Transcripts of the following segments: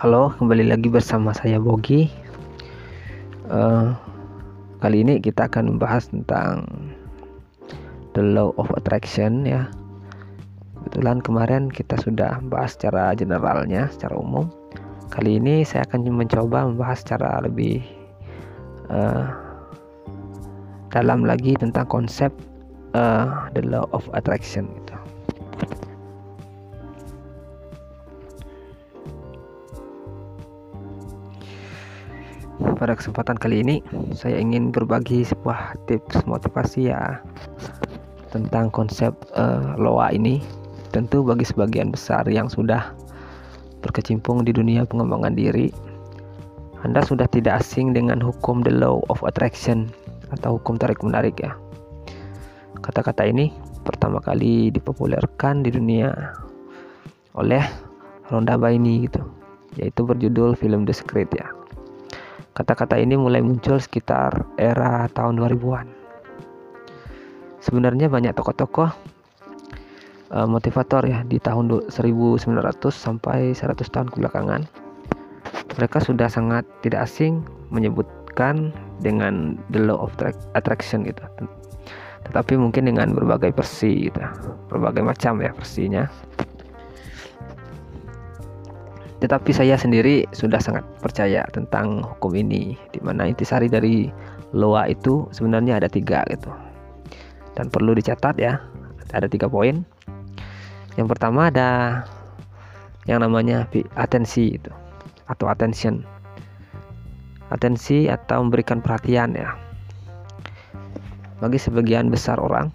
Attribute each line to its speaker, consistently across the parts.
Speaker 1: Halo, kembali lagi bersama saya Bogi. Uh, kali ini kita akan membahas tentang the law of attraction ya. Kebetulan kemarin kita sudah bahas secara generalnya, secara umum. Kali ini saya akan mencoba membahas secara lebih uh, dalam lagi tentang konsep uh, the law of attraction gitu. Pada kesempatan kali ini saya ingin berbagi sebuah tips motivasi ya tentang konsep uh, loa ini. Tentu bagi sebagian besar yang sudah berkecimpung di dunia pengembangan diri Anda sudah tidak asing dengan hukum the law of attraction atau hukum tarik menarik ya. Kata-kata ini pertama kali dipopulerkan di dunia oleh Ronda Baini gitu yaitu berjudul film The Secret ya Kata-kata ini mulai muncul sekitar era tahun 2000-an. Sebenarnya banyak tokoh-tokoh uh, motivator ya di tahun 1900 sampai 100 tahun kebelakangan. Mereka sudah sangat tidak asing menyebutkan dengan the law of attraction gitu. Tetapi mungkin dengan berbagai versi gitu. Berbagai macam ya versinya. Tetapi saya sendiri sudah sangat percaya tentang hukum ini, di mana intisari dari loa itu sebenarnya ada tiga gitu. Dan perlu dicatat ya, ada tiga poin. Yang pertama ada yang namanya atensi itu atau attention. Atensi atau memberikan perhatian ya. Bagi sebagian besar orang,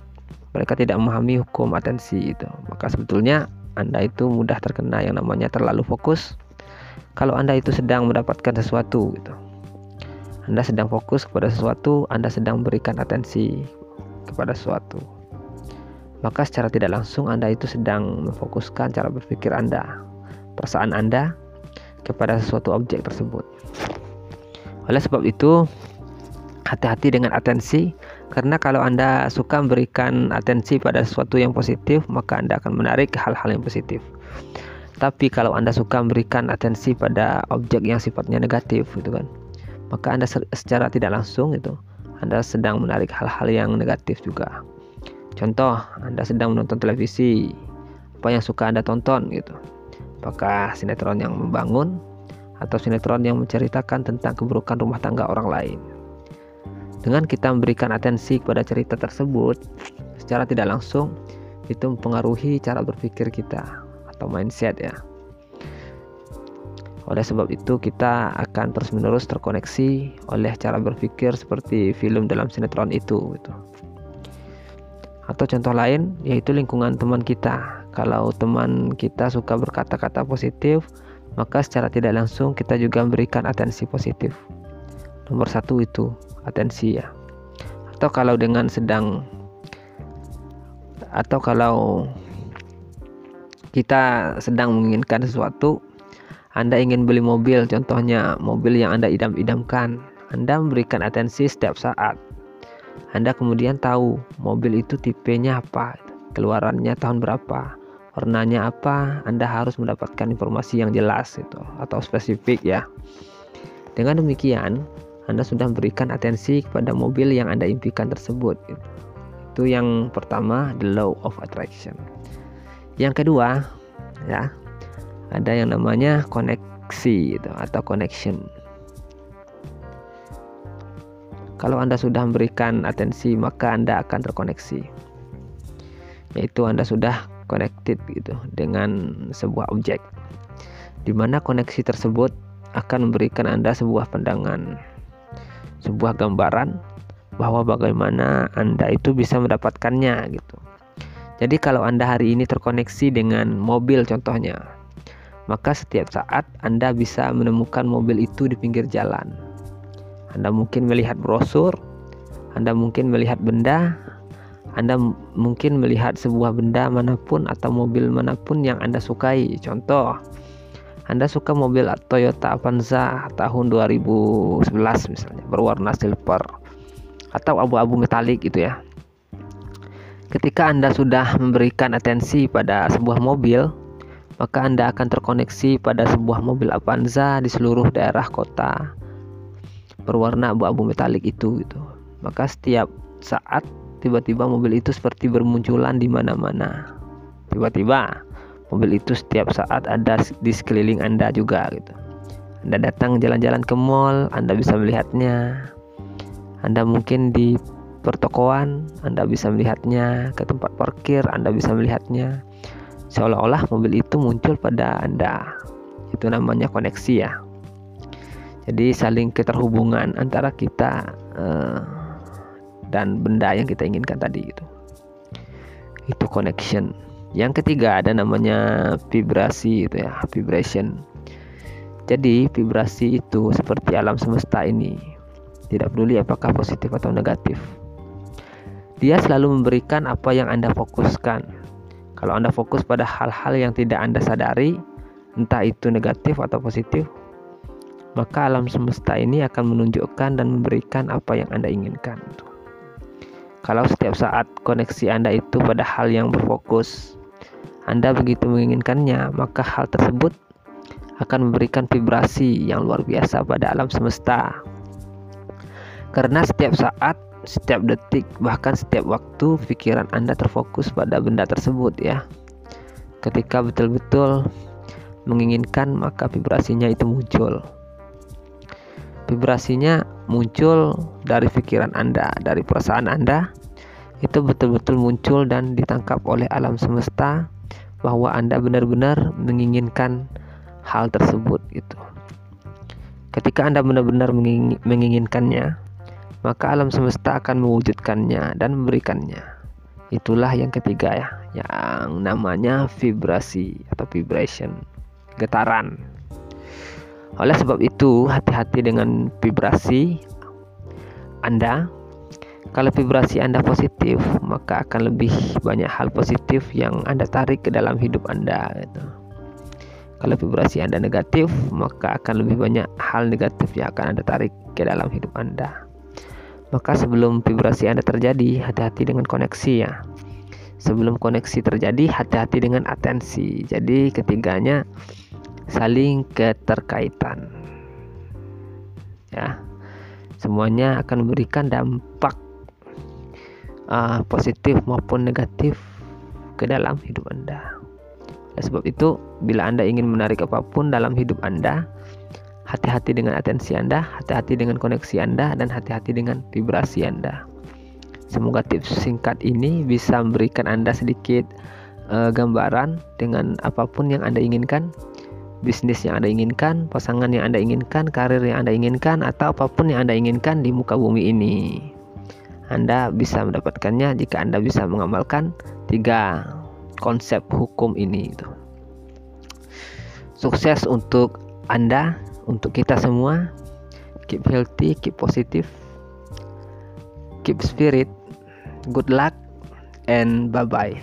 Speaker 1: mereka tidak memahami hukum atensi itu. Maka sebetulnya anda itu mudah terkena yang namanya terlalu fokus. Kalau Anda itu sedang mendapatkan sesuatu gitu. Anda sedang fokus kepada sesuatu, Anda sedang memberikan atensi kepada sesuatu. Maka secara tidak langsung Anda itu sedang memfokuskan cara berpikir Anda, perasaan Anda kepada sesuatu objek tersebut. Oleh sebab itu, hati-hati dengan atensi karena kalau Anda suka memberikan atensi pada sesuatu yang positif, maka Anda akan menarik hal-hal yang positif. Tapi kalau Anda suka memberikan atensi pada objek yang sifatnya negatif gitu kan, maka Anda secara tidak langsung itu Anda sedang menarik hal-hal yang negatif juga. Contoh, Anda sedang menonton televisi, apa yang suka Anda tonton gitu. Apakah sinetron yang membangun atau sinetron yang menceritakan tentang keburukan rumah tangga orang lain? Dengan kita memberikan atensi kepada cerita tersebut, secara tidak langsung itu mempengaruhi cara berpikir kita atau mindset ya. Oleh sebab itu kita akan terus-menerus terkoneksi oleh cara berpikir seperti film dalam sinetron itu gitu. Atau contoh lain yaitu lingkungan teman kita. Kalau teman kita suka berkata-kata positif, maka secara tidak langsung kita juga memberikan atensi positif. Nomor satu itu atensi ya. Atau kalau dengan sedang atau kalau kita sedang menginginkan sesuatu Anda ingin beli mobil contohnya mobil yang Anda idam-idamkan Anda memberikan atensi setiap saat. Anda kemudian tahu mobil itu tipenya apa keluarannya tahun berapa warnanya apa Anda harus mendapatkan informasi yang jelas itu atau spesifik ya. Dengan demikian anda sudah memberikan atensi kepada mobil yang Anda impikan tersebut. Itu yang pertama, the law of attraction. Yang kedua, ya, ada yang namanya koneksi itu atau connection. Kalau Anda sudah memberikan atensi, maka Anda akan terkoneksi. Yaitu Anda sudah connected gitu dengan sebuah objek. Di mana koneksi tersebut akan memberikan Anda sebuah pandangan sebuah gambaran bahwa bagaimana Anda itu bisa mendapatkannya gitu. Jadi kalau Anda hari ini terkoneksi dengan mobil contohnya, maka setiap saat Anda bisa menemukan mobil itu di pinggir jalan. Anda mungkin melihat brosur, Anda mungkin melihat benda, Anda mungkin melihat sebuah benda mana pun atau mobil mana pun yang Anda sukai. Contoh, anda suka mobil Toyota Avanza tahun 2011 misalnya berwarna silver atau abu-abu metalik gitu ya. Ketika Anda sudah memberikan atensi pada sebuah mobil, maka Anda akan terkoneksi pada sebuah mobil Avanza di seluruh daerah kota berwarna abu-abu metalik itu gitu. Maka setiap saat tiba-tiba mobil itu seperti bermunculan di mana-mana. Tiba-tiba mobil itu setiap saat ada di sekeliling Anda juga gitu. Anda datang jalan-jalan ke mall, Anda bisa melihatnya. Anda mungkin di pertokoan, Anda bisa melihatnya, ke tempat parkir, Anda bisa melihatnya. Seolah-olah mobil itu muncul pada Anda. Itu namanya koneksi ya. Jadi saling keterhubungan antara kita uh, dan benda yang kita inginkan tadi itu. Itu connection. Yang ketiga ada namanya vibrasi itu ya, vibration. Jadi vibrasi itu seperti alam semesta ini. Tidak peduli apakah positif atau negatif. Dia selalu memberikan apa yang Anda fokuskan. Kalau Anda fokus pada hal-hal yang tidak Anda sadari, entah itu negatif atau positif, maka alam semesta ini akan menunjukkan dan memberikan apa yang Anda inginkan. Kalau setiap saat koneksi Anda itu pada hal yang berfokus, Anda begitu menginginkannya, maka hal tersebut akan memberikan vibrasi yang luar biasa pada alam semesta. Karena setiap saat setiap detik bahkan setiap waktu pikiran Anda terfokus pada benda tersebut ya. Ketika betul-betul menginginkan maka vibrasinya itu muncul. Vibrasinya muncul dari pikiran Anda, dari perasaan Anda itu betul-betul muncul dan ditangkap oleh alam semesta bahwa Anda benar-benar menginginkan hal tersebut itu. Ketika Anda benar-benar menginginkannya, maka alam semesta akan mewujudkannya dan memberikannya. Itulah yang ketiga ya, yang namanya vibrasi atau vibration, getaran. Oleh sebab itu, hati-hati dengan vibrasi Anda. Kalau vibrasi Anda positif, maka akan lebih banyak hal positif yang Anda tarik ke dalam hidup Anda gitu. Kalau vibrasi Anda negatif, maka akan lebih banyak hal negatif yang akan Anda tarik ke dalam hidup Anda. Maka sebelum vibrasi Anda terjadi, hati-hati dengan koneksi ya. Sebelum koneksi terjadi, hati-hati dengan atensi. Jadi ketiganya saling keterkaitan. Ya. Semuanya akan memberikan dampak uh, positif maupun negatif ke dalam hidup Anda. Oleh sebab itu, bila Anda ingin menarik apa pun dalam hidup Anda, Hati-hati dengan atensi Anda, hati-hati dengan koneksi Anda, dan hati-hati dengan vibrasi Anda. Semoga tips singkat ini bisa memberikan Anda sedikit uh, gambaran dengan apa pun yang Anda inginkan, bisnis yang Anda inginkan, pasangan yang Anda inginkan, karir yang Anda inginkan, atau apa pun yang Anda inginkan di muka bumi ini. Anda bisa mendapatkannya jika Anda bisa mengamalkan tiga konsep hukum ini. Sukses untuk Anda untuk kita semua keep healthy keep positive keep spirit good luck and bye bye